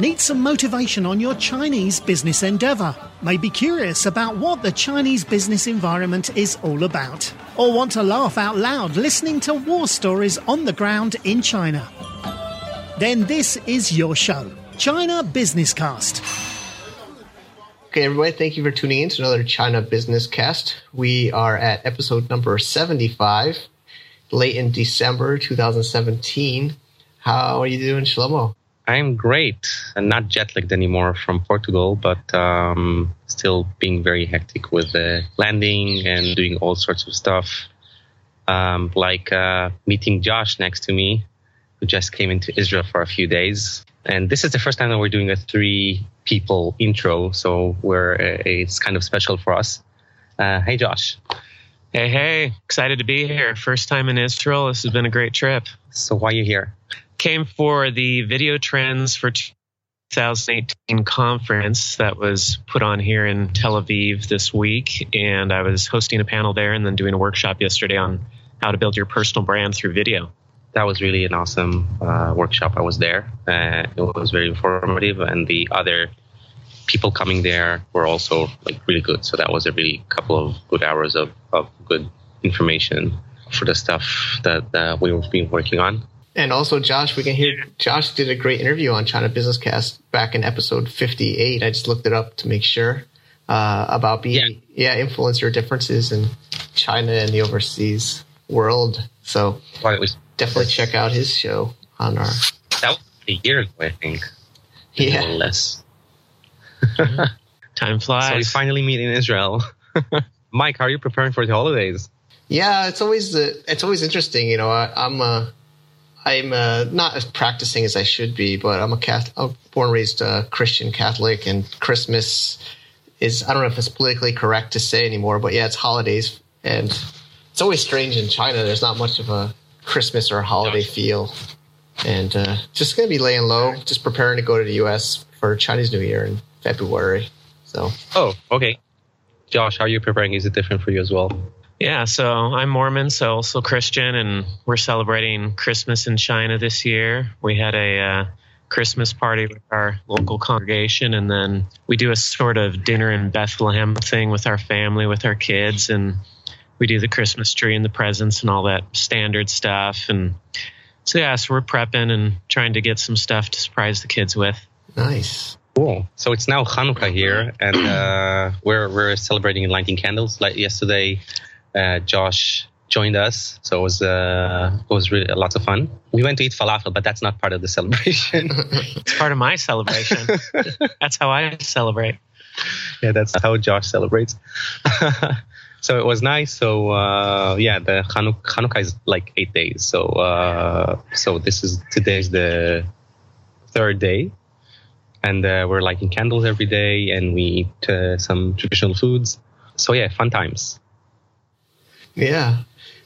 Need some motivation on your Chinese business endeavor? May be curious about what the Chinese business environment is all about? Or want to laugh out loud listening to war stories on the ground in China? Then this is your show, China Business Cast. Okay, everybody, thank you for tuning in to another China Business Cast. We are at episode number 75, late in December 2017. How are you doing, Shlomo? I'm great and not jet lagged anymore from Portugal, but um, still being very hectic with the landing and doing all sorts of stuff. Um, like uh, meeting Josh next to me, who just came into Israel for a few days. And this is the first time that we're doing a three people intro, so we're uh, it's kind of special for us. Uh, hey, Josh. Hey, hey, excited to be here. First time in Israel. This has been a great trip. So, why are you here? Came for the video trends for 2018 conference that was put on here in Tel Aviv this week. And I was hosting a panel there and then doing a workshop yesterday on how to build your personal brand through video. That was really an awesome uh, workshop. I was there. Uh, it was very informative, and the other people coming there were also like really good. So that was a really couple of good hours of, of good information for the stuff that uh, we've been working on. And also, Josh, we can hear Josh did a great interview on China Business Cast back in episode 58. I just looked it up to make sure uh, about being, yeah. yeah, influencer differences in China and the overseas world. So was, definitely check out his show on our. That was a year ago, I think. Yeah. less. Time flies. So we finally meet in Israel. Mike, how are you preparing for the holidays? Yeah, it's always uh, it's always interesting. You know, I, am uh, I'm uh, not as practicing as I should be, but I'm a Catholic, I'm born raised uh, Christian Catholic, and Christmas is I don't know if it's politically correct to say anymore, but yeah, it's holidays, and it's always strange in China. There's not much of a Christmas or holiday feel, and uh, just gonna be laying low, just preparing to go to the U.S. for Chinese New Year in February. So, oh, okay. Josh, how are you preparing? Is it different for you as well? Yeah, so I'm Mormon, so also Christian, and we're celebrating Christmas in China this year. We had a uh, Christmas party with our local congregation, and then we do a sort of dinner in Bethlehem thing with our family, with our kids, and we do the Christmas tree and the presents and all that standard stuff. And so, yeah, so we're prepping and trying to get some stuff to surprise the kids with. Nice. Cool. So it's now Hanukkah here, and uh, we're we're celebrating and lighting candles. Like yesterday, Josh joined us, so it was uh, it was really lots of fun. We went to eat falafel, but that's not part of the celebration. it's part of my celebration. that's how I celebrate. Yeah, that's how Josh celebrates. so it was nice. So uh, yeah, the Chanuk- Hanukkah is like eight days. So uh, so this is today's the third day, and uh, we're lighting candles every day, and we eat uh, some traditional foods. So yeah, fun times. Yeah,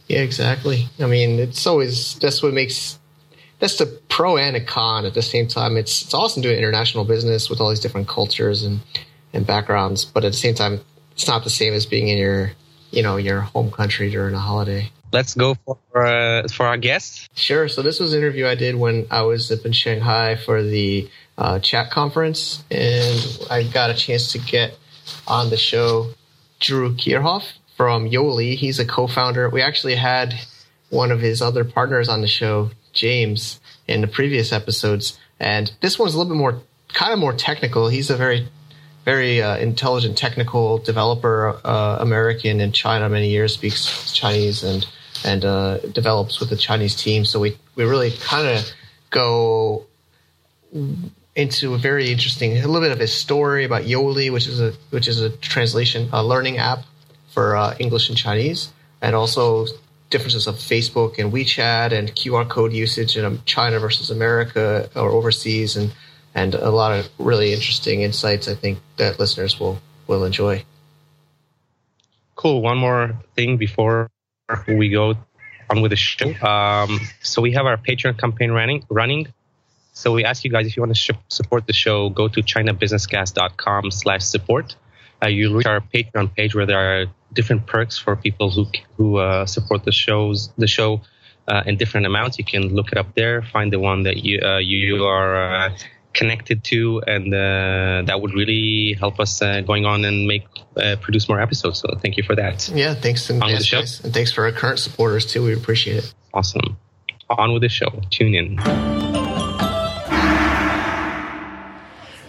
yeah, exactly. I mean, it's always that's what makes that's the pro and a con at the same time. It's it's awesome doing international business with all these different cultures and and backgrounds, but at the same time, it's not the same as being in your you know your home country during a holiday. Let's go for uh, for our guests. Sure. So this was an interview I did when I was up in Shanghai for the uh, chat conference, and I got a chance to get on the show Drew Kierhoff from Yoli. He's a co-founder. We actually had one of his other partners on the show, James, in the previous episodes, and this one's a little bit more, kind of more technical. He's a very, very uh, intelligent technical developer, uh, American in China, many years speaks Chinese and and uh, develops with the Chinese team. So we we really kind of go into a very interesting, a little bit of his story about Yoli, which is a which is a translation, a learning app for uh, English and Chinese, and also differences of Facebook and WeChat and QR code usage in um, China versus America or overseas, and and a lot of really interesting insights. I think that listeners will will enjoy. Cool. One more thing before we go on with the show. Um, so we have our Patreon campaign running. Running. So we ask you guys if you want to sh- support the show, go to chinabusinesscast.com slash support. Uh, you reach our Patreon page where there are different perks for people who who uh, support the shows the show uh, in different amounts. You can look it up there, find the one that you uh, you are uh, connected to, and uh, that would really help us uh, going on and make uh, produce more episodes. So thank you for that. Yeah, thanks to On with yes, the show. guys. and thanks for our current supporters too. We appreciate it. Awesome. On with the show. Tune in.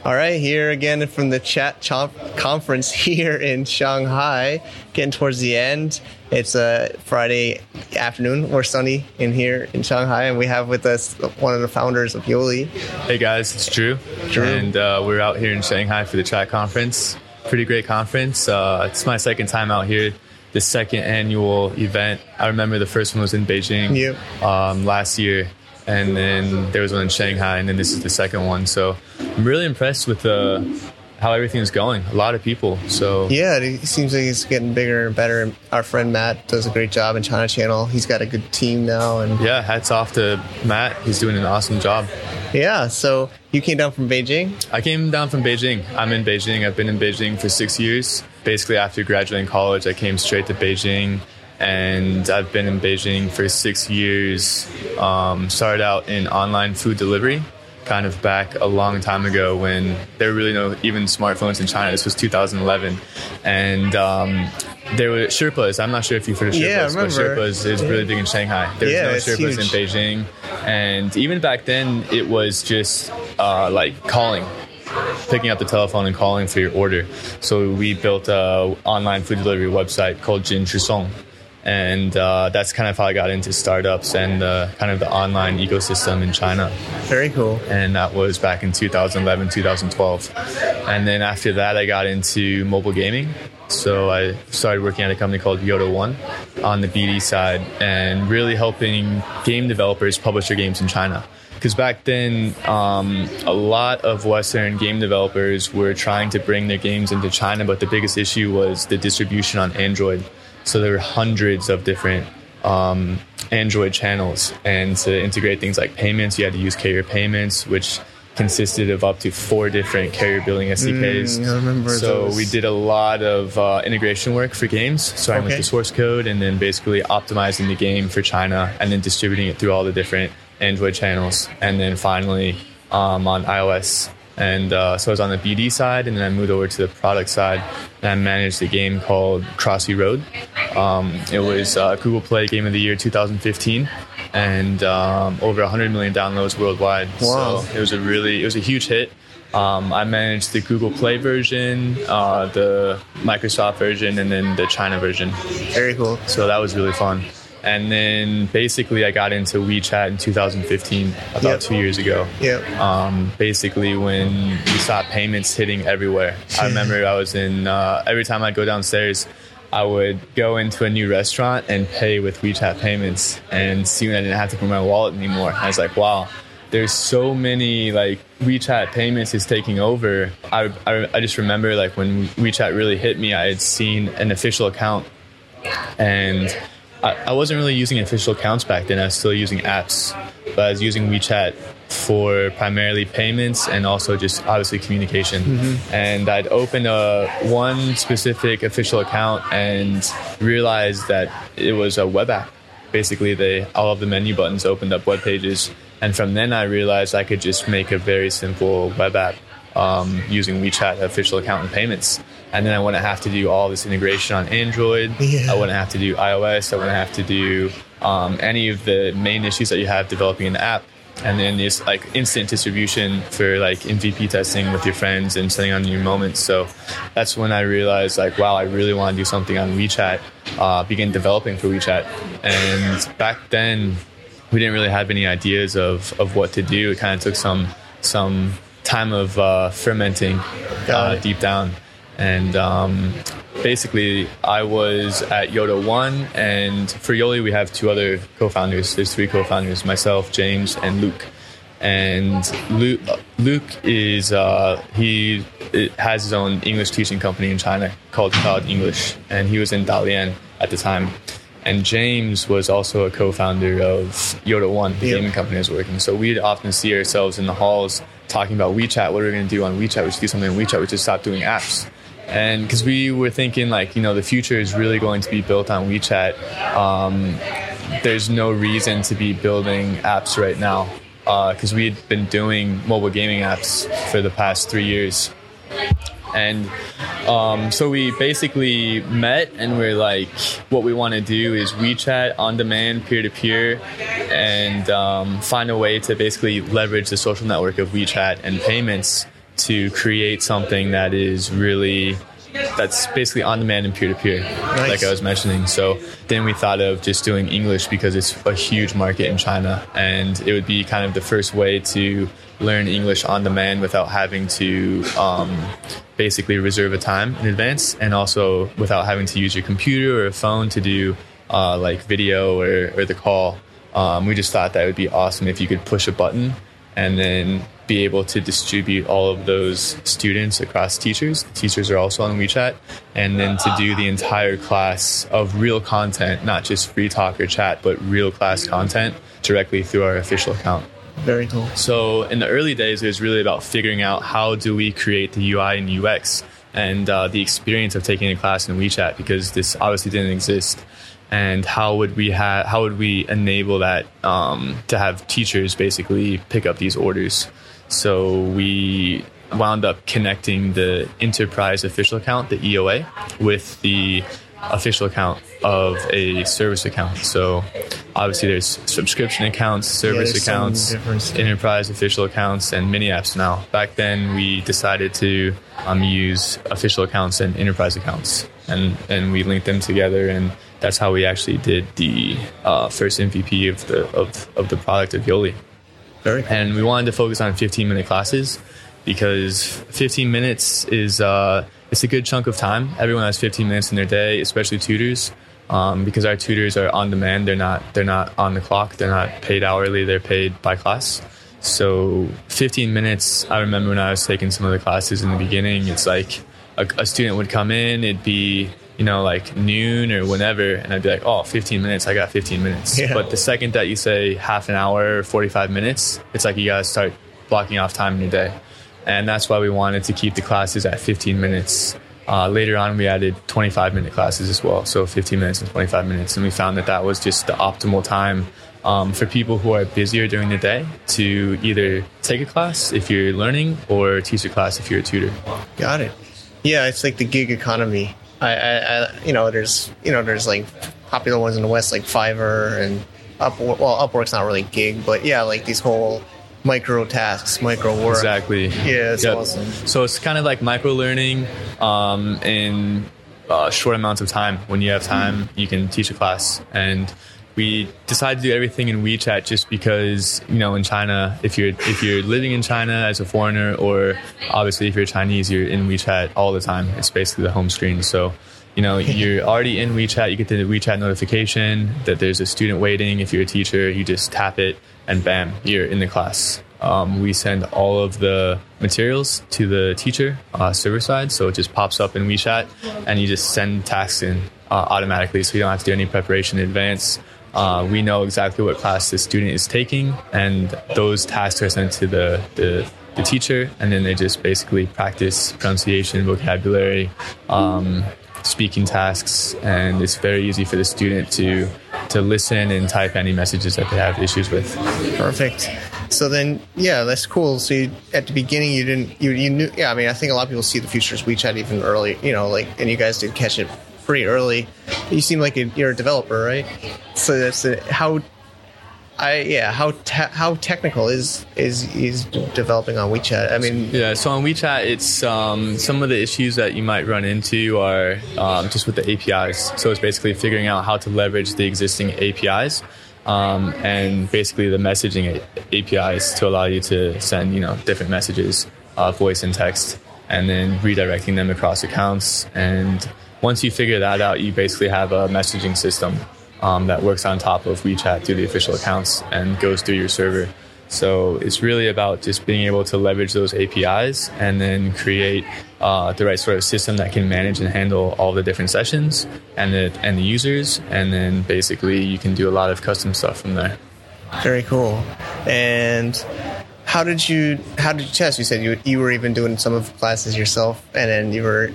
All right, here again from the chat chomp conference here in Shanghai, getting towards the end. It's a Friday afternoon or sunny in here in Shanghai, and we have with us one of the founders of Yoli. Hey guys, it's Drew. Drew. And uh, we're out here in Shanghai for the Chat Conference. Pretty great conference. Uh, it's my second time out here. The second annual event. I remember the first one was in Beijing Yep. um, last year, and then there was one in Shanghai, and then this is the second one. So I'm really impressed with uh, how everything is going. A lot of people. So Yeah, it seems like it's getting bigger and better. Our friend Matt does a great job in China Channel. He's got a good team now, and yeah, hats off to Matt. He's doing an awesome job. yeah. So you came down from Beijing. I came down from Beijing. I'm in Beijing. I've been in Beijing for six years. Basically, after graduating college, I came straight to Beijing, and I've been in Beijing for six years. Um, started out in online food delivery, kind of back a long time ago when there were really no even smartphones in China. This was 2011, and um, there were Sherpas. I'm not sure if you've heard of Sherpas, Yeah, I but remember. Sherpas is really big in Shanghai. There's Yeah, no Sherpas in. Beijing, and even back then, it was just uh, like calling picking up the telephone and calling for your order. So we built a online food delivery website called Jin Song. And uh, that's kind of how I got into startups and uh, kind of the online ecosystem in China. Very cool. And that was back in 2011, 2012. And then after that, I got into mobile gaming. So I started working at a company called Yodo1 on the BD side and really helping game developers publish their games in China. Because back then, um, a lot of Western game developers were trying to bring their games into China, but the biggest issue was the distribution on Android. So there were hundreds of different um, Android channels, and to integrate things like payments, you had to use carrier payments, which consisted of up to four different carrier billing SDKs. Mm, so those. we did a lot of uh, integration work for games, starting Okay. with the source code, and then basically optimizing the game for China, and then distributing it through all the different Android channels, and then finally um, on iOS. And uh, so I was on the BD side, and then I moved over to the product side, and I managed a game called Crossy Road. Um, it was uh, Google Play Game of the Year 2015, and um, over 100 million downloads worldwide. Wow. So it was a really, it was a huge hit. Um, I managed the Google Play version, uh, the Microsoft version, and then the China version. Very cool. So that was really fun. And then basically, I got into WeChat in 2015, about Yep. two years ago. Yep. Um, basically, when we saw payments hitting everywhere, I remember I was in, uh, every time I'd go downstairs, I would go into a new restaurant and pay with WeChat payments and soon I didn't have to bring my wallet anymore. I was like, wow, there's so many like WeChat payments is taking over. I, I, I just remember like when WeChat really hit me, I had seen an official account and I, I wasn't really using official accounts back then. I was still using apps, but I was using WeChat for primarily payments and also just obviously communication. And I'd open a one specific official account and realized that it was a web app. Basically, they all of the menu buttons opened up web pages, and from then I realized I could just make a very simple web app um, using WeChat official account and payments. And then I wouldn't have to do all this integration on Android. Yeah. I wouldn't have to do iOS. I wouldn't have to do um, any of the main issues that you have developing an app. And then it's like instant distribution for like MVP testing with your friends and setting on new moments. So that's when I realized like, wow, I really want to do something on WeChat. Uh, begin developing for WeChat. And back then, we didn't really have any ideas of, of what to do. It kind of took some some time of uh, fermenting uh, deep down. And um, basically, I was at Yodo1, and for Yoli, we have two other co-founders. There's three co-founders: myself, James, and Luke. And Luke, Luke is uh, he has his own English teaching company in China called Cloud English, and he was in Dalian at the time. And James was also a co-founder of Yodo1, the Yep. gaming company I was working. So we'd often see ourselves in the halls talking about WeChat. What are we going to do on WeChat? We should do something on WeChat. We should stop doing apps. And because we were thinking, like, you know, the future is really going to be built on WeChat. Um, there's no reason to be building apps right now. because uh, we had been doing mobile gaming apps for the past three years. And um, so we basically met and we're like, what we want to do is WeChat on demand, peer to peer, and um, find a way to basically leverage the social network of WeChat and payments to create something that is really that's basically on demand and peer to peer, like I was mentioning. So then we thought of just doing English because it's a huge market in China, and it would be kind of the first way to learn English on demand without having to um, basically reserve a time in advance, and also without having to use your computer or a phone to do uh, like video or, or the call. Um, we just thought that would be awesome if you could push a button and then be able to distribute all of those students across teachers. Teachers are also on WeChat, and then to do the entire class of real content, not just free talk or chat, but real class content directly through our official account. Very cool. So in the early days, it was really about figuring out how do we create the UI and UX and uh, the experience of taking a class in WeChat because this obviously didn't exist and how would we have how would we enable that um, to have teachers basically pick up these orders so we wound up connecting the enterprise official account, the EOA, with the official account of a service account. So obviously there's subscription accounts, service yeah, accounts, enterprise official accounts, and mini apps now. Back then we decided to um, use official accounts and enterprise accounts, and and we linked them together, and that's how we actually did the uh, first MVP of the of, of the product of Yoli. Very cool. And we wanted to focus on 15 minute classes because 15 minutes is uh, it's a good chunk of time. Everyone has 15 minutes in their day, especially tutors. Um, because our tutors are on demand, they're not they're not on the clock. They're not paid hourly. They're paid by class. So 15 minutes. I remember when I was taking some of the classes in the beginning. It's like a, a student would come in. It'd be you know, like noon or whenever, and I'd be like, oh, 15 minutes, I got 15 minutes. Yeah. But the second that you say half an hour or 45 minutes, it's like you gotta start blocking off time in your day. And that's why we wanted to keep the classes at 15 minutes. Uh, later on, we added 25 minute classes as well, so 15 minutes and 25 minutes. And we found that that was just the optimal time um, for people who are busier during the day to either take a class if you're learning or teach a class if you're a tutor. Got it. Yeah, it's like the gig economy I, I, I, you know, there's, you know, there's like popular ones in the West like Fiverr and Upwork. Well, Upwork's not really gig, but yeah, like these whole micro tasks, micro work. Exactly. Yeah, it's yep. awesome. So it's kind of like micro learning um, in uh, short amounts of time. When you have time, you can teach a class and we decided to do everything in WeChat just because you know in China if you're if you're living in China as a foreigner or obviously if you're Chinese you're in WeChat all the time. It's basically the home screen. So you know you're already in WeChat. You get the WeChat notification that there's a student waiting. If you're a teacher you just tap it and bam you're in the class. Um, we send all of the materials to the teacher uh, server side. So it just pops up in WeChat and you just send tasks in uh, automatically. So you don't have to do any preparation in advance uh, we know exactly what class the student is taking, and those tasks are sent to the, the, the teacher, and then they just basically practice pronunciation, vocabulary, um, speaking tasks, and it's very easy for the student to to listen and type any messages that they have issues with. Perfect. So then, yeah, that's cool. So you, at the beginning, you didn't, you, you knew, yeah. I mean, I think a lot of people see the future as WeChat even early, you know, like, and you guys did catch it pretty early. You seem like a, you're a developer, right? So that's a, how. I yeah how te- how technical is is is developing on WeChat? I mean yeah so on WeChat it's um, some of the issues that you might run into are um, just with the APIs. So it's basically figuring out how to leverage the existing APIs um, and basically the messaging APIs to allow you to send you know different messages, uh, voice and text, and then redirecting them across accounts and once you figure that out, you basically have a messaging system um, that works on top of WeChat through the official accounts and goes through your server. So it's really about just being able to leverage those APIs and then create uh, the right sort of system that can manage and handle all the different sessions and the and the users, and then basically you can do a lot of custom stuff from there. Very cool. And how did you how did you test? You said you you were even doing some of the classes yourself, and then you were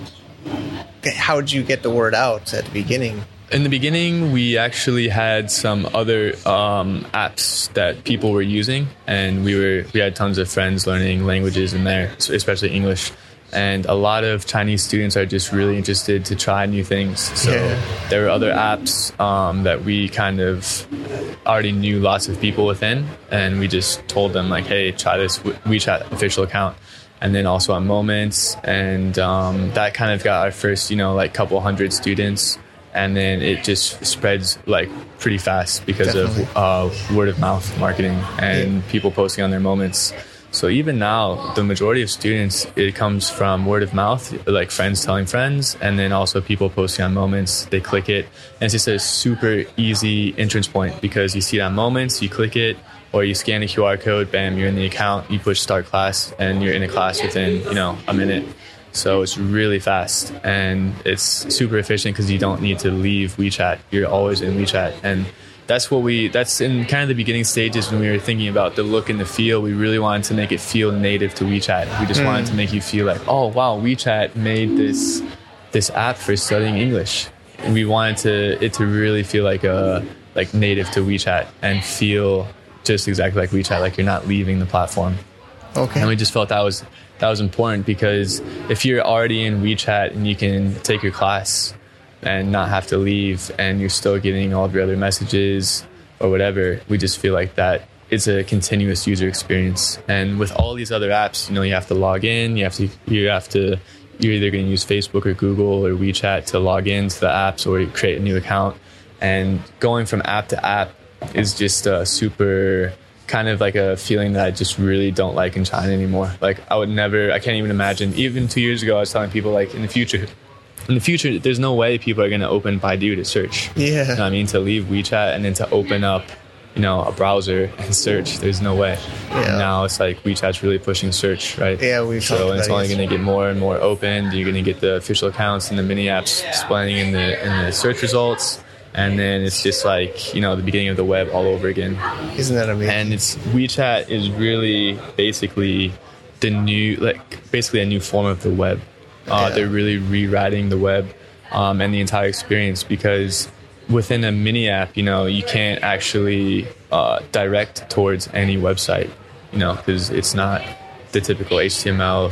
how did you get the word out at the beginning? In the beginning, we actually had some other um, apps that people were using, and we were we had tons of friends learning languages in there, especially English. And a lot of Chinese students are just really interested to try new things. So Yeah. there were other apps um, that we kind of already knew lots of people within, and we just told them like, "Hey, try this WeChat official account." And then also on Moments, and um, that kind of got our first, you know, like couple hundred students, and then it just spreads like pretty fast because Definitely. of uh, word of mouth marketing and people posting on their moments. So even now, the majority of students, it comes from word of mouth, like friends telling friends, and then also people posting on moments. They click it, and it's just a super easy entrance point because you see it on moments, you click it, or you scan a QR code, bam, you're in the account, you push start class, and you're in a class within you know a minute. So it's really fast and it's super efficient because you don't need to leave WeChat. You're always in WeChat. And that's what we, that's in kind of the beginning stages when we were thinking about the look and the feel. We really wanted to make it feel native to WeChat. We just mm. wanted to make you feel like, oh, wow, WeChat made this, this app for studying English. And we wanted to, it to really feel like a, like native to WeChat and feel just exactly like WeChat, like you're not leaving the platform Okay. and we just felt that was that was important because if you're already in WeChat and you can take your class and not have to leave and you're still getting all of your other messages or whatever, we just feel like that it's a continuous user experience. And with all these other apps, you know, you have to log in, you have to you have to you're either going to use Facebook or Google or WeChat to log into the apps or create a new account. And going from app to app is just a super kind of like a feeling that I just really don't like in China anymore. Like I would never, I can't even imagine. Even two years ago, I was telling people like in the future, in the future, there's no way people are going to open Baidu to search. Yeah. You know I mean? To leave WeChat and then to open up, you know, a browser and search. There's no way. Yeah. Now it's like WeChat's really pushing search, right? Yeah, we've so it's only going to get more and more open. You're going to get the official accounts and the mini apps displaying in the in the search results. And then it's just like you know the beginning of the web all over again Isn't that amazing? and it's WeChat is really basically the new like basically a new form of the web. Uh, Yeah. They're really rewriting the web um, and the entire experience because within a mini app, you know, you can't actually uh, direct towards any website, you know, because it's not the typical HTML,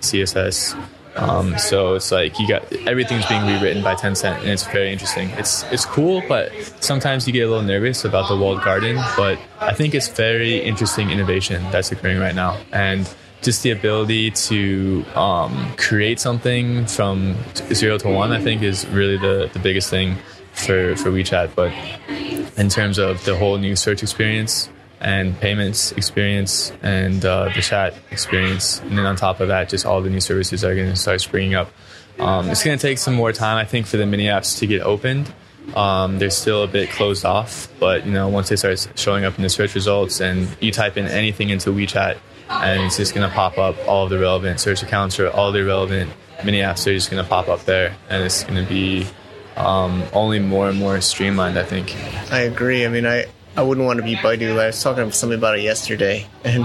CSS. Um, so it's like you got everything's being rewritten by Tencent, and it's very interesting. It's it's cool, but sometimes you get a little nervous about the walled garden. But I think it's very interesting innovation that's occurring right now, and just the ability to um, create something from zero to one, I think, is really the the biggest thing for for WeChat. But in terms of the whole new search experience and payments experience and uh, the chat experience. And then on top of that, just all the new services are going to start springing up. Um, it's going to take some more time, I think, for the mini apps to get opened. Um, they're still a bit closed off, but you know, once they start showing up in the search results, and you type in anything into WeChat, and it's just going to pop up all the relevant search accounts or all the relevant mini apps. They're just going to pop up there, and it's going to be um, only more and more streamlined. I think. I agree. I mean, I, I wouldn't want to be Baidu. I was talking to somebody about it yesterday, and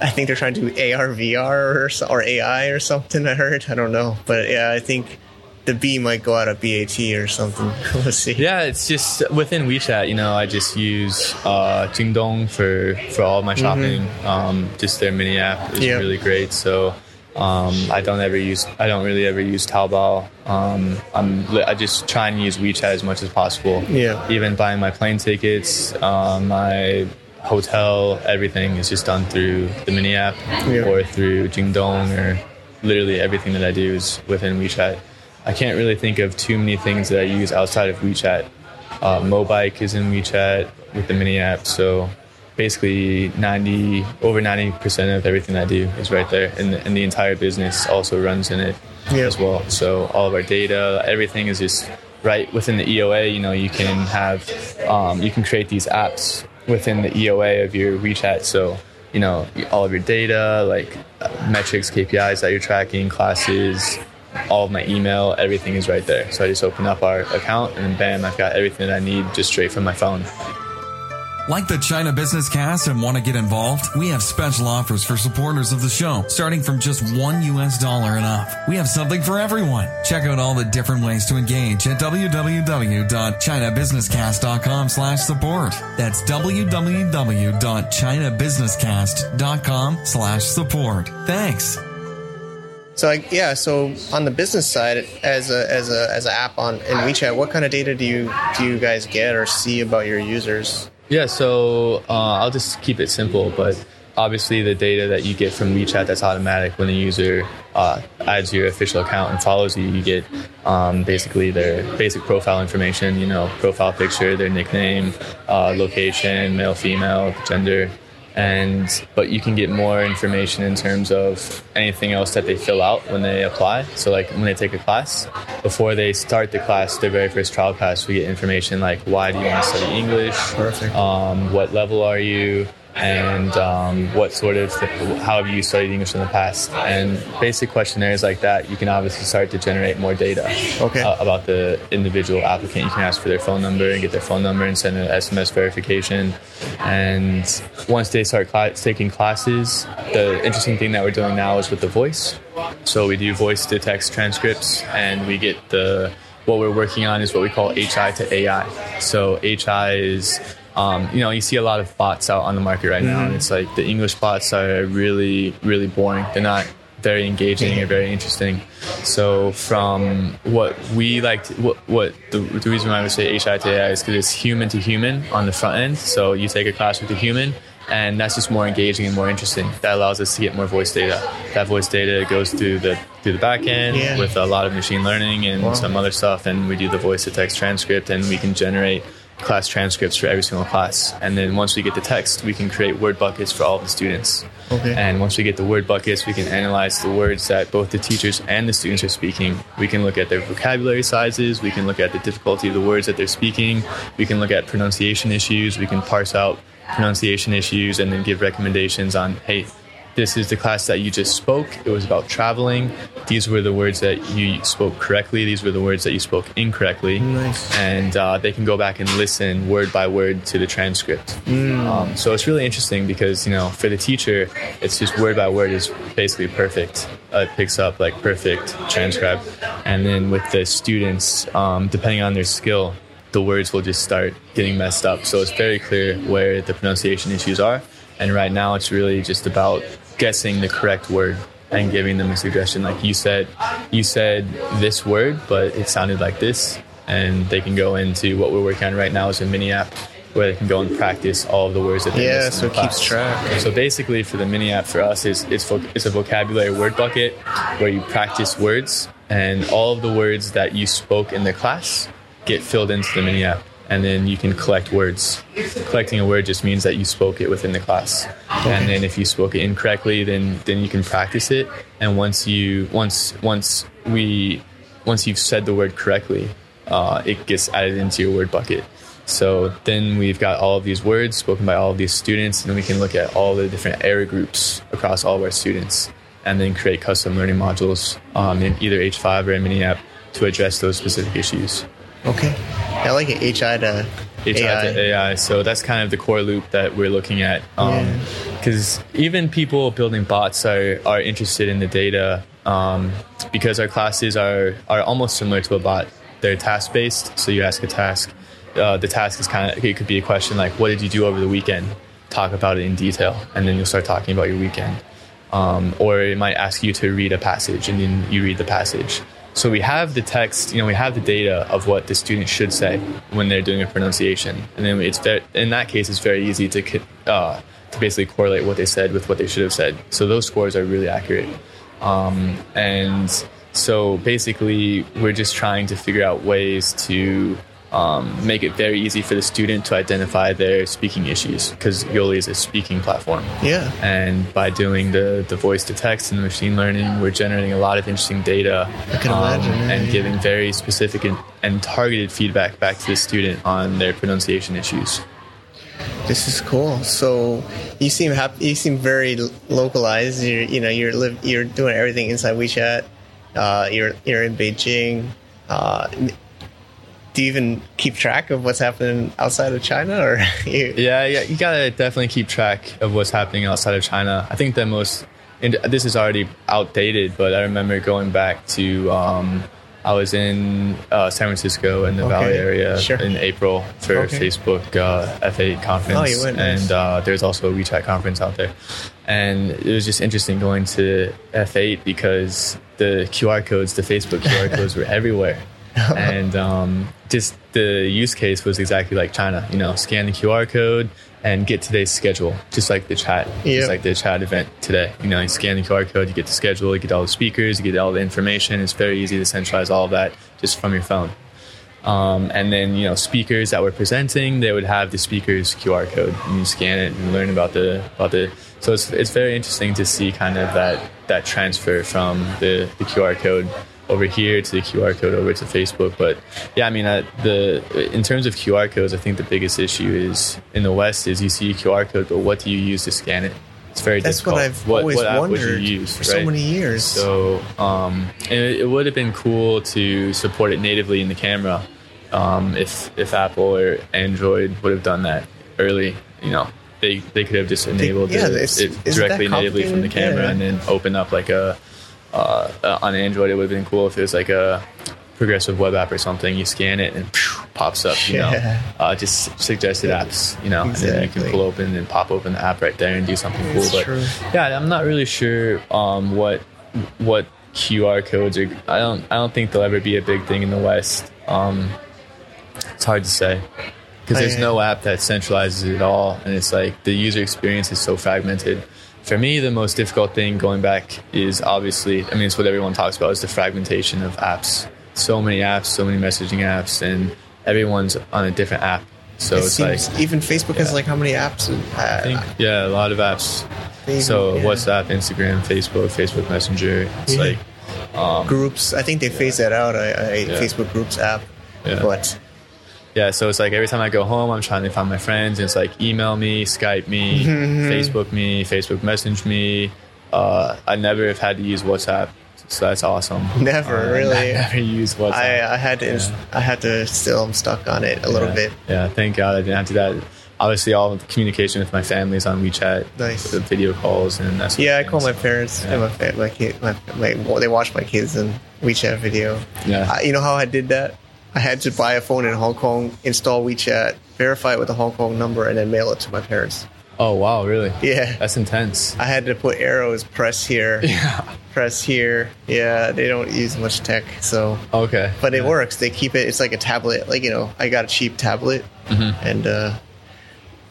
I think they're trying to do AR, VR, or, or AI or something. I heard. I don't know, but yeah, I think the B might go out of BAT or something. we'll see. Yeah, it's just within WeChat. You know, I just use uh, Jingdong for for all my shopping. Um, just their mini app is Yeah. really great. So um, I don't ever use. I don't really ever use Taobao. Um, I'm. I just try and use WeChat as much as possible. Yeah. Even buying my plane tickets, uh, my hotel, everything is just done through the mini app Yeah. or through Jingdong or literally everything that I do is within WeChat. I can't really think of too many things that I use outside of WeChat. Uh, Mobike is in WeChat with the mini app, so basically 90 over 90 percent of everything I do is right there, and the, and the entire business also runs in it Yeah. as well. So all of our data, everything is just right within the EOA. You know, you can have um, you can create these apps within the EOA of your WeChat. So you know all of your data, like uh, metrics, KPIs that you're tracking, classes, all of my email, everything is right there. So I just open up our account and bam, I've got everything that I need just straight from my phone. Like the China Business Cast and want to get involved? We have special offers for supporters of the show, starting from just one US dollar and up. We have something for everyone. Check out all the different ways to engage at www.chinabusinesscast.com slash support. That's www.chinabusinesscast.com slash support. Thanks. So I, yeah, so on the business side, as a as a as an app on in WeChat, what kind of data do you do you guys get or see about your users? Yeah, so uh, I'll just keep it simple, but obviously the data that you get from WeChat that's automatic when a user uh, adds your official account and follows you, you get um, basically their basic profile information, you know, profile picture, their nickname, uh, location, male, female, gender, and but you can get more information in terms of anything else that they fill out when they apply. So like when they take a class before they start the class their very first trial class we get information like why do you want to study english? Perfect. um, what level are you and um, what sort of how have you studied English in the past and basic questionnaires like that you can obviously start to generate more data Okay. uh, about the individual applicant you can ask for their phone number and get their phone number and send an SMS verification and once they start cla taking classes the interesting thing that we're doing now is with the voice so we do voice to text transcripts and we get the what we're working on is what we call HI to AI. So HI is um, you know, you see a lot of bots out on the market right now, and it's like the English bots are really, really boring. They're not very engaging or very interesting. So, from what we like, what, what the, the reason why I would say HI to AI is because it's human to human on the front end. So, you take a class with a human, and that's just more engaging and more interesting. That allows us to get more voice data. That voice data goes through the through the back end Yeah. with a lot of machine learning and Wow. some other stuff, and we do the voice to text transcript, and we can generate class transcripts for every single class. And then once we get the text, we can create word buckets for all of the students. Okay. And once we get the word buckets, we can analyze the words that both the teachers and the students are speaking. We can look at their vocabulary sizes. We can look at the difficulty of the words that they're speaking. We can look at pronunciation issues. We can parse out pronunciation issues and then give recommendations on, hey, this is the class that you just spoke. It was about traveling. These were the words that you spoke correctly. These were the words that you spoke incorrectly. Nice. And uh, they can go back and listen word by word to the transcript. Um, so it's really interesting because, you know, for the teacher, it's just word by word is basically perfect. Uh, it picks up like perfect transcribe. And then with the students, um, depending on their skill, the words will just start getting messed up. So it's very clear where the pronunciation issues are. And right now, it's really just about guessing the correct word and giving them a suggestion. Like you said, you said this word, but it sounded like this. And they can go into what we're working on right now is a mini app where they can go and practice all of the words that they Yeah, so it keeps track. So basically, for the mini app for us, is it's voc- it's a vocabulary word bucket where you practice words, and all of the words that you spoke in the class get filled into the mini app, and then you can collect words. Collecting a word just means that you spoke it within the class, and then if you spoke it incorrectly, then then you can practice it. And once you once once we once you've said the word correctly, uh, it gets added into your word bucket. So then we've got all of these words spoken by all of these students, and we can look at all the different error groups across all of our students, and then create custom learning modules um, in either H5 or in Mini App to address those specific issues. Okay. I like it. HI to HI AI. to AI. So that's kind of the core loop that we're looking at. Yeah. Because even people building bots are, are interested in the data um, because our classes are, are almost similar to a bot. They're task based. So you ask a task. Uh, the task is kind of, it could be a question like, what did you do over the weekend? Talk about it in detail. And then you'll start talking about your weekend. Um, or it might ask you to read a passage and then you read the passage. So we have the text, you know, we have the data of what the student should say when they're doing a pronunciation, and then it's very, in that case, it's very easy to uh, to basically correlate what they said with what they should have said. So those scores are really accurate, um, and so basically, we're just trying to figure out ways to um, make it very easy for the student to identify their speaking issues because Yoli is a speaking platform. Yeah. And by doing the, the voice to text and the machine learning, we're generating a lot of interesting data I can imagine, yeah, and yeah. giving very specific and, and targeted feedback back to the student on their pronunciation issues. This is cool. So you seem happy. You seem very localized. You're, you know, you're live, you're doing everything inside WeChat. Uh, you're you're in Beijing. Uh, do you even keep track of what's happening outside of China, or you, Yeah, yeah, you gotta definitely keep track of what's happening outside of China. I think the most, and this is already outdated, but I remember going back to, um, I was in uh, San Francisco in the Okay, Valley area sure. in April for Okay. Facebook uh, F8 conference, Oh, you went, nice. and uh, there's also a WeChat conference out there, and it was just interesting going to F8 because the QR codes, the Facebook QR codes, were everywhere and um, just the use case was exactly like China. You know, scan the QR code and get today's schedule, just like the chat, Yep. just like the chat event today. You know, you scan the QR code, you get the schedule, you get all the speakers, you get all the information. It's very easy to centralize all of that just from your phone. Um, and then you know, speakers that were presenting, they would have the speaker's QR code, and you scan it and learn about the about the. So it's it's very interesting to see kind of that that transfer from the, the QR code over here to the QR code over to Facebook. But yeah, I mean, uh, the in terms of QR codes, I think the biggest issue is in the West is you see a QR code, but what do you use to scan it? It's very that's difficult. what I've what, always what wondered use for so many years. So um, it, it would have been cool to support it natively in the camera um, if if Apple or Android would have done that early. You know, they they could have just enabled yeah, it, it's- directly natively from the camera Yeah. and then open up like a uh, on Android. It would have been cool if it was like a progressive web app or something. You scan it and phew, pops up. You know, Yeah. uh, just suggested apps. You know, and then you can pull open and pop open the app right there and do something cool. But yeah, I'm not really sure um, what what QR codes are. I don't I don't think they'll ever be a big thing in the West. Um, it's hard to say because there's no app that centralizes it all, and it's like the user experience is so fragmented. For me, the most difficult thing going back is obviously, I mean, it's what everyone talks about is the fragmentation of apps. So many apps, so many messaging apps, and everyone's on a different app. So it it's like, even Facebook has like how many apps? I Uh, think, yeah, a lot of apps. So yeah. WhatsApp, Instagram, Facebook, Facebook Messenger. It's Yeah. like groups? I think they phased that out. I, I Yeah. Facebook groups app, Yeah. but Yeah, so it's like every time I go home, I'm trying to find my friends. And it's like email me, Skype me, Facebook me, Facebook message me. Uh, I never have had to use WhatsApp, so that's awesome. Never, Uh, really? I never used WhatsApp. I, I had to. ins I had to. Still, I'm stuck on it a little yeah. bit. Yeah, thank God I didn't have to do that. Obviously, all communication with my family is on WeChat, Nice. the video calls, and that's Yeah, I call my parents Yeah. and my fa- my kid. My, my they watch my kids in WeChat video. Yeah. I, you know how I did that? I had to buy a phone in Hong Kong, install WeChat, verify it with a Hong Kong number, and then mail it to my parents. Oh wow, really? Yeah. That's intense. I had to put arrows, press here, Yeah. press here. Yeah, they don't use much tech, so Okay. but it Yeah. works. They keep it. It's like a tablet. Like you know, I got a cheap tablet, Mm-hmm. and uh,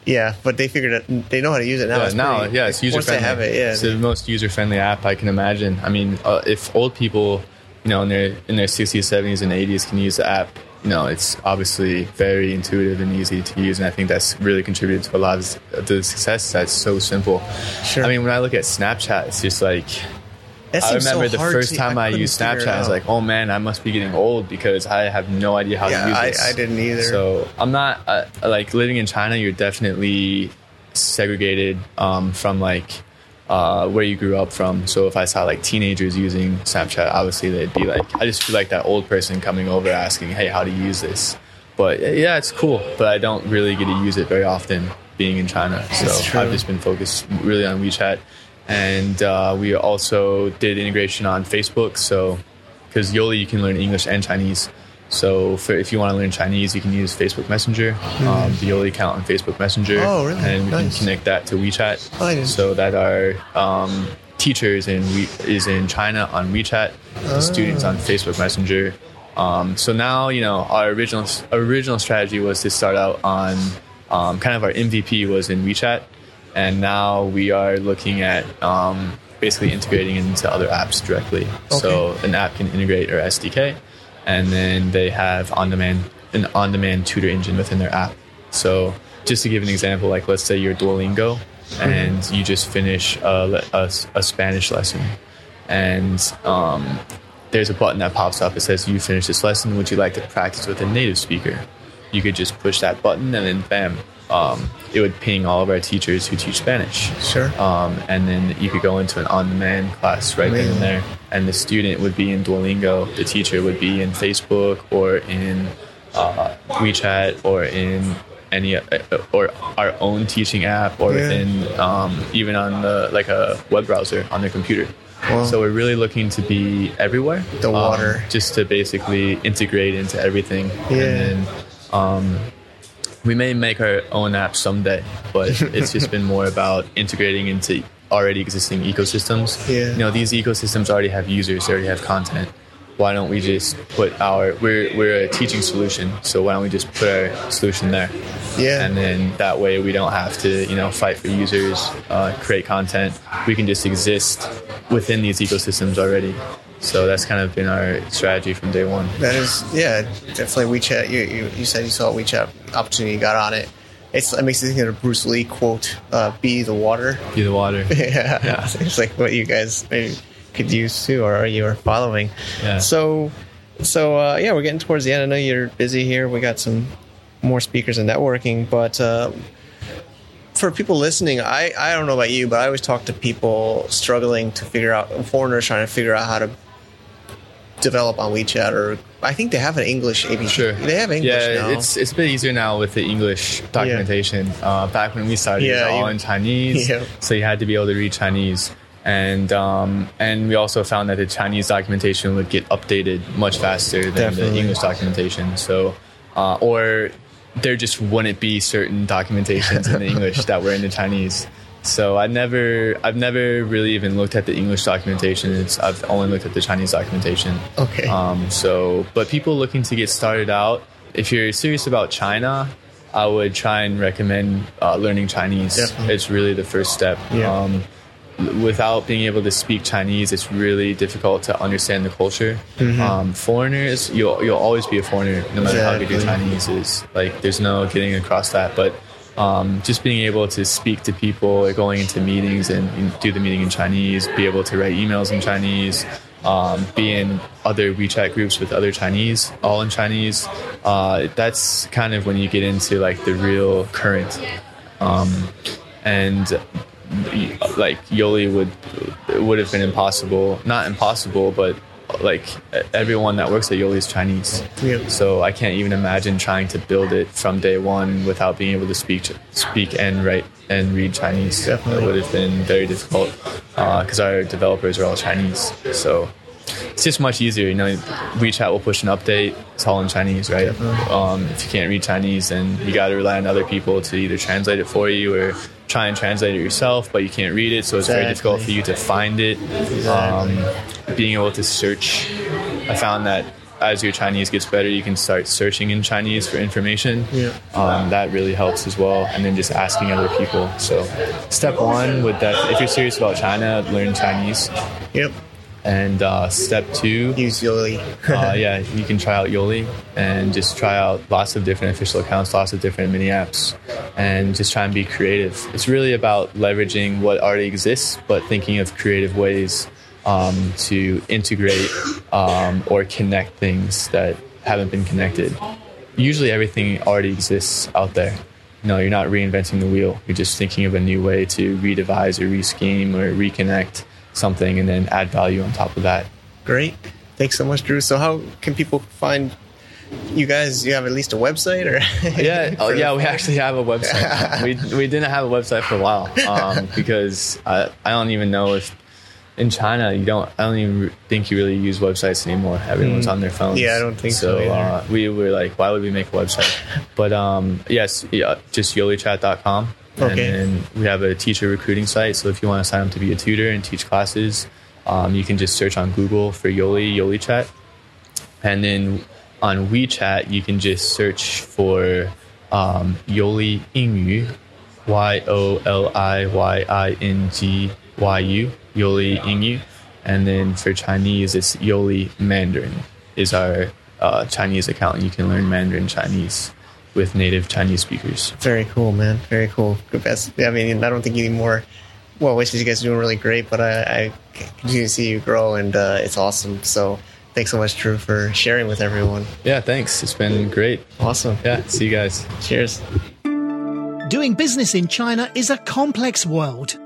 yeah, but they figured it. They know how to use it now. Yeah, It's now, pretty- yeah, it's user Once they friendly. have it, yeah. it's the most user friendly app I can imagine. I mean, uh, if old people, you know, in their in their sixties, seventies, and eighties can use the app, you know, it's obviously very intuitive and easy to use, and I think that's really contributed to a lot of the success. That's so simple. Sure. I mean, when I look at Snapchat, it's just like I seems so remember the first to- time I, couldn't used Snapchat, I was like, oh man, I must be getting old because I have no idea how Yeah, to use I- this. I didn't either. So I'm not uh, like living in China. You're definitely segregated um, from like uh, where you grew up from. So if I saw like teenagers using Snapchat, obviously they'd be like, I just feel like that old person coming over asking, hey, how do you use this? But yeah, it's cool, but I don't really get to use it very often being in China. So I've just been focused really on WeChat. And uh, we also did integration on Facebook. So because Yoli, you can learn English and Chinese. So for if you want to learn Chinese, you can use Facebook Messenger, um, the Yoli account on Facebook Messenger. Oh, really? and we Nice. can connect that to WeChat, Oh, so that our um, teachers in we, is in China on WeChat, the students Oh. on Facebook Messenger. Um, so now you know our original original strategy was to start out on um, kind of our MVP was in WeChat, and now we are looking at um, basically integrating into other apps directly. So an app can integrate our SDK, and then they have on-demand an on-demand tutor engine within their app. So just to give an example, like let's say you're Duolingo, and you just finish a, a, a Spanish lesson, and um, there's a button that pops up. It says, "You finished this lesson. Would you like to practice with a native speaker?" You could just push that button, and then bam, um, it would ping all of our teachers who teach Spanish. Sure. Um, and then you could go into an on-demand class right then and there, and the student would be in Duolingo, the teacher would be in Facebook or in uh, WeChat or in any uh, or our own teaching app or Yeah. within um, even on the like a web browser on their computer. Wow. So we're really looking to be everywhere. The um, water. just to basically integrate into everything. Yeah. And then um, we may make our own app someday, but it's just been more about integrating into already existing ecosystems. Yeah. You know, these ecosystems already have users, they already have content. Why don't we just put our we're we're a teaching solution, so why don't we just put our solution there? Yeah. And then that way we don't have to, you know, fight for users, uh, create content. We can just exist within these ecosystems already. So that's kind of been our strategy from day one. That is, yeah, definitely WeChat. You, you, you said you saw a WeChat opportunity, you got on it. It's, it makes me think of the Bruce Lee quote, uh, "Be the water." Be the water. yeah, Yeah. it's like what you guys maybe could use too, or you are following. Yeah. So, so uh, yeah, we're getting towards the end. I know you're busy here. We got some more speakers and networking, but uh, for people listening, I I don't know about you, but I always talk to people struggling to figure out foreigners trying to figure out how to develop on WeChat, or I think they have an English API. Sure. they have English yeah, now. it's it's a bit easier now with the English documentation. Uh, back when we started, it was all you- in Chinese, Yeah. so you had to be able to read Chinese. And um, and we also found that the Chinese documentation would get updated much faster than Definitely. the English documentation. So, uh, or there just wouldn't be certain documentations in the English that were in the Chinese. So I never, I've never really even looked at the English documentation. It's, I've only looked at the Chinese documentation. Okay. Um, so, but people looking to get started out, if you're serious about China, I would try and recommend uh, learning Chinese. Definitely. It's really the first step. Yeah. Um, without being able to speak Chinese, it's really difficult to understand the culture. Mm-hmm. Um, foreigners, you'll you'll always be a foreigner, no matter how good your Chinese is. Like, there's no getting across that. But um, just being able to speak to people, going into meetings and, and do the meeting in Chinese, be able to write emails in Chinese. Um, be in other WeChat groups with other Chinese, all in Chinese. Uh, that's kind of when you get into like the real current um, and like Yoli would would have been impossible. Not impossible, but like everyone that works at Yoli is Chinese. So I can't even imagine trying to build it from day one without being able to speak speak and write and read Chinese. Definitely. It would have been very difficult because our developers are all Chinese. So it's just much easier. You know, WeChat will push an update. It's all in Chinese, right? Um, if you can't read Chinese, then you got to rely on other people to either translate it for you or try and translate it yourself, but you can't read it, so it's very difficult for you to find it. Um, being able to search, I found that as your Chinese gets better, you can start searching in Chinese for information. Yeah. Um, that really helps as well, and then just asking other people. So, step one would that if you're serious about China, learn Chinese. Yep. And uh, step two, Use Yoli. uh, yeah, you can try out Yoli and just try out lots of different official accounts, lots of different mini apps, and just try and be creative. It's really about leveraging what already exists, but thinking of creative ways um, to integrate um, or connect things that haven't been connected. Usually, everything already exists out there. No, you're not reinventing the wheel. You're just thinking of a new way to redevise or rescheme or reconnect something and then add value on top of that. Great. Thanks so much, Drew. So, how can people find you guys? You have at least a website, or yeah, oh, yeah, we actually have a website. we we didn't have a website for a while um, because I I don't even know if in China you don't I don't even think you really use websites anymore. Everyone's on their phones. Yeah, I don't think so either. uh, we were like, why would we make a website? But um, yes, yeah, just yolichat.com. Okay. And we have a teacher recruiting site. So if you want to sign up to be a tutor and teach classes, um, you can just search on Google for Yoli, Yoli Chat. And then on WeChat, you can just search for um, Yoli Yingyu, Y O L I Y I N G Y U, Yoli Yingyu, And then for Chinese, it's Yoli Mandarin is our uh, Chinese account. You can learn Mandarin Chinese with native Chinese speakers. Very cool, man. Very cool. Good best. I mean, I don't think you need more well wishes. You guys are doing really great, but I, I continue to see you grow, and uh, it's awesome. So, thanks so much, Drew, for sharing with everyone. Yeah, thanks. It's been great. Awesome. Yeah, see you guys. Cheers. Doing business in China is a complex world.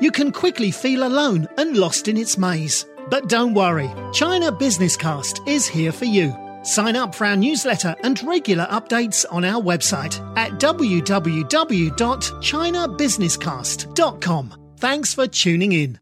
You can quickly feel alone and lost in its maze. But don't worry, China Business Cast is here for you. Sign up for our newsletter and regular updates on our website at www.chinabusinesscast.com. Thanks for tuning in.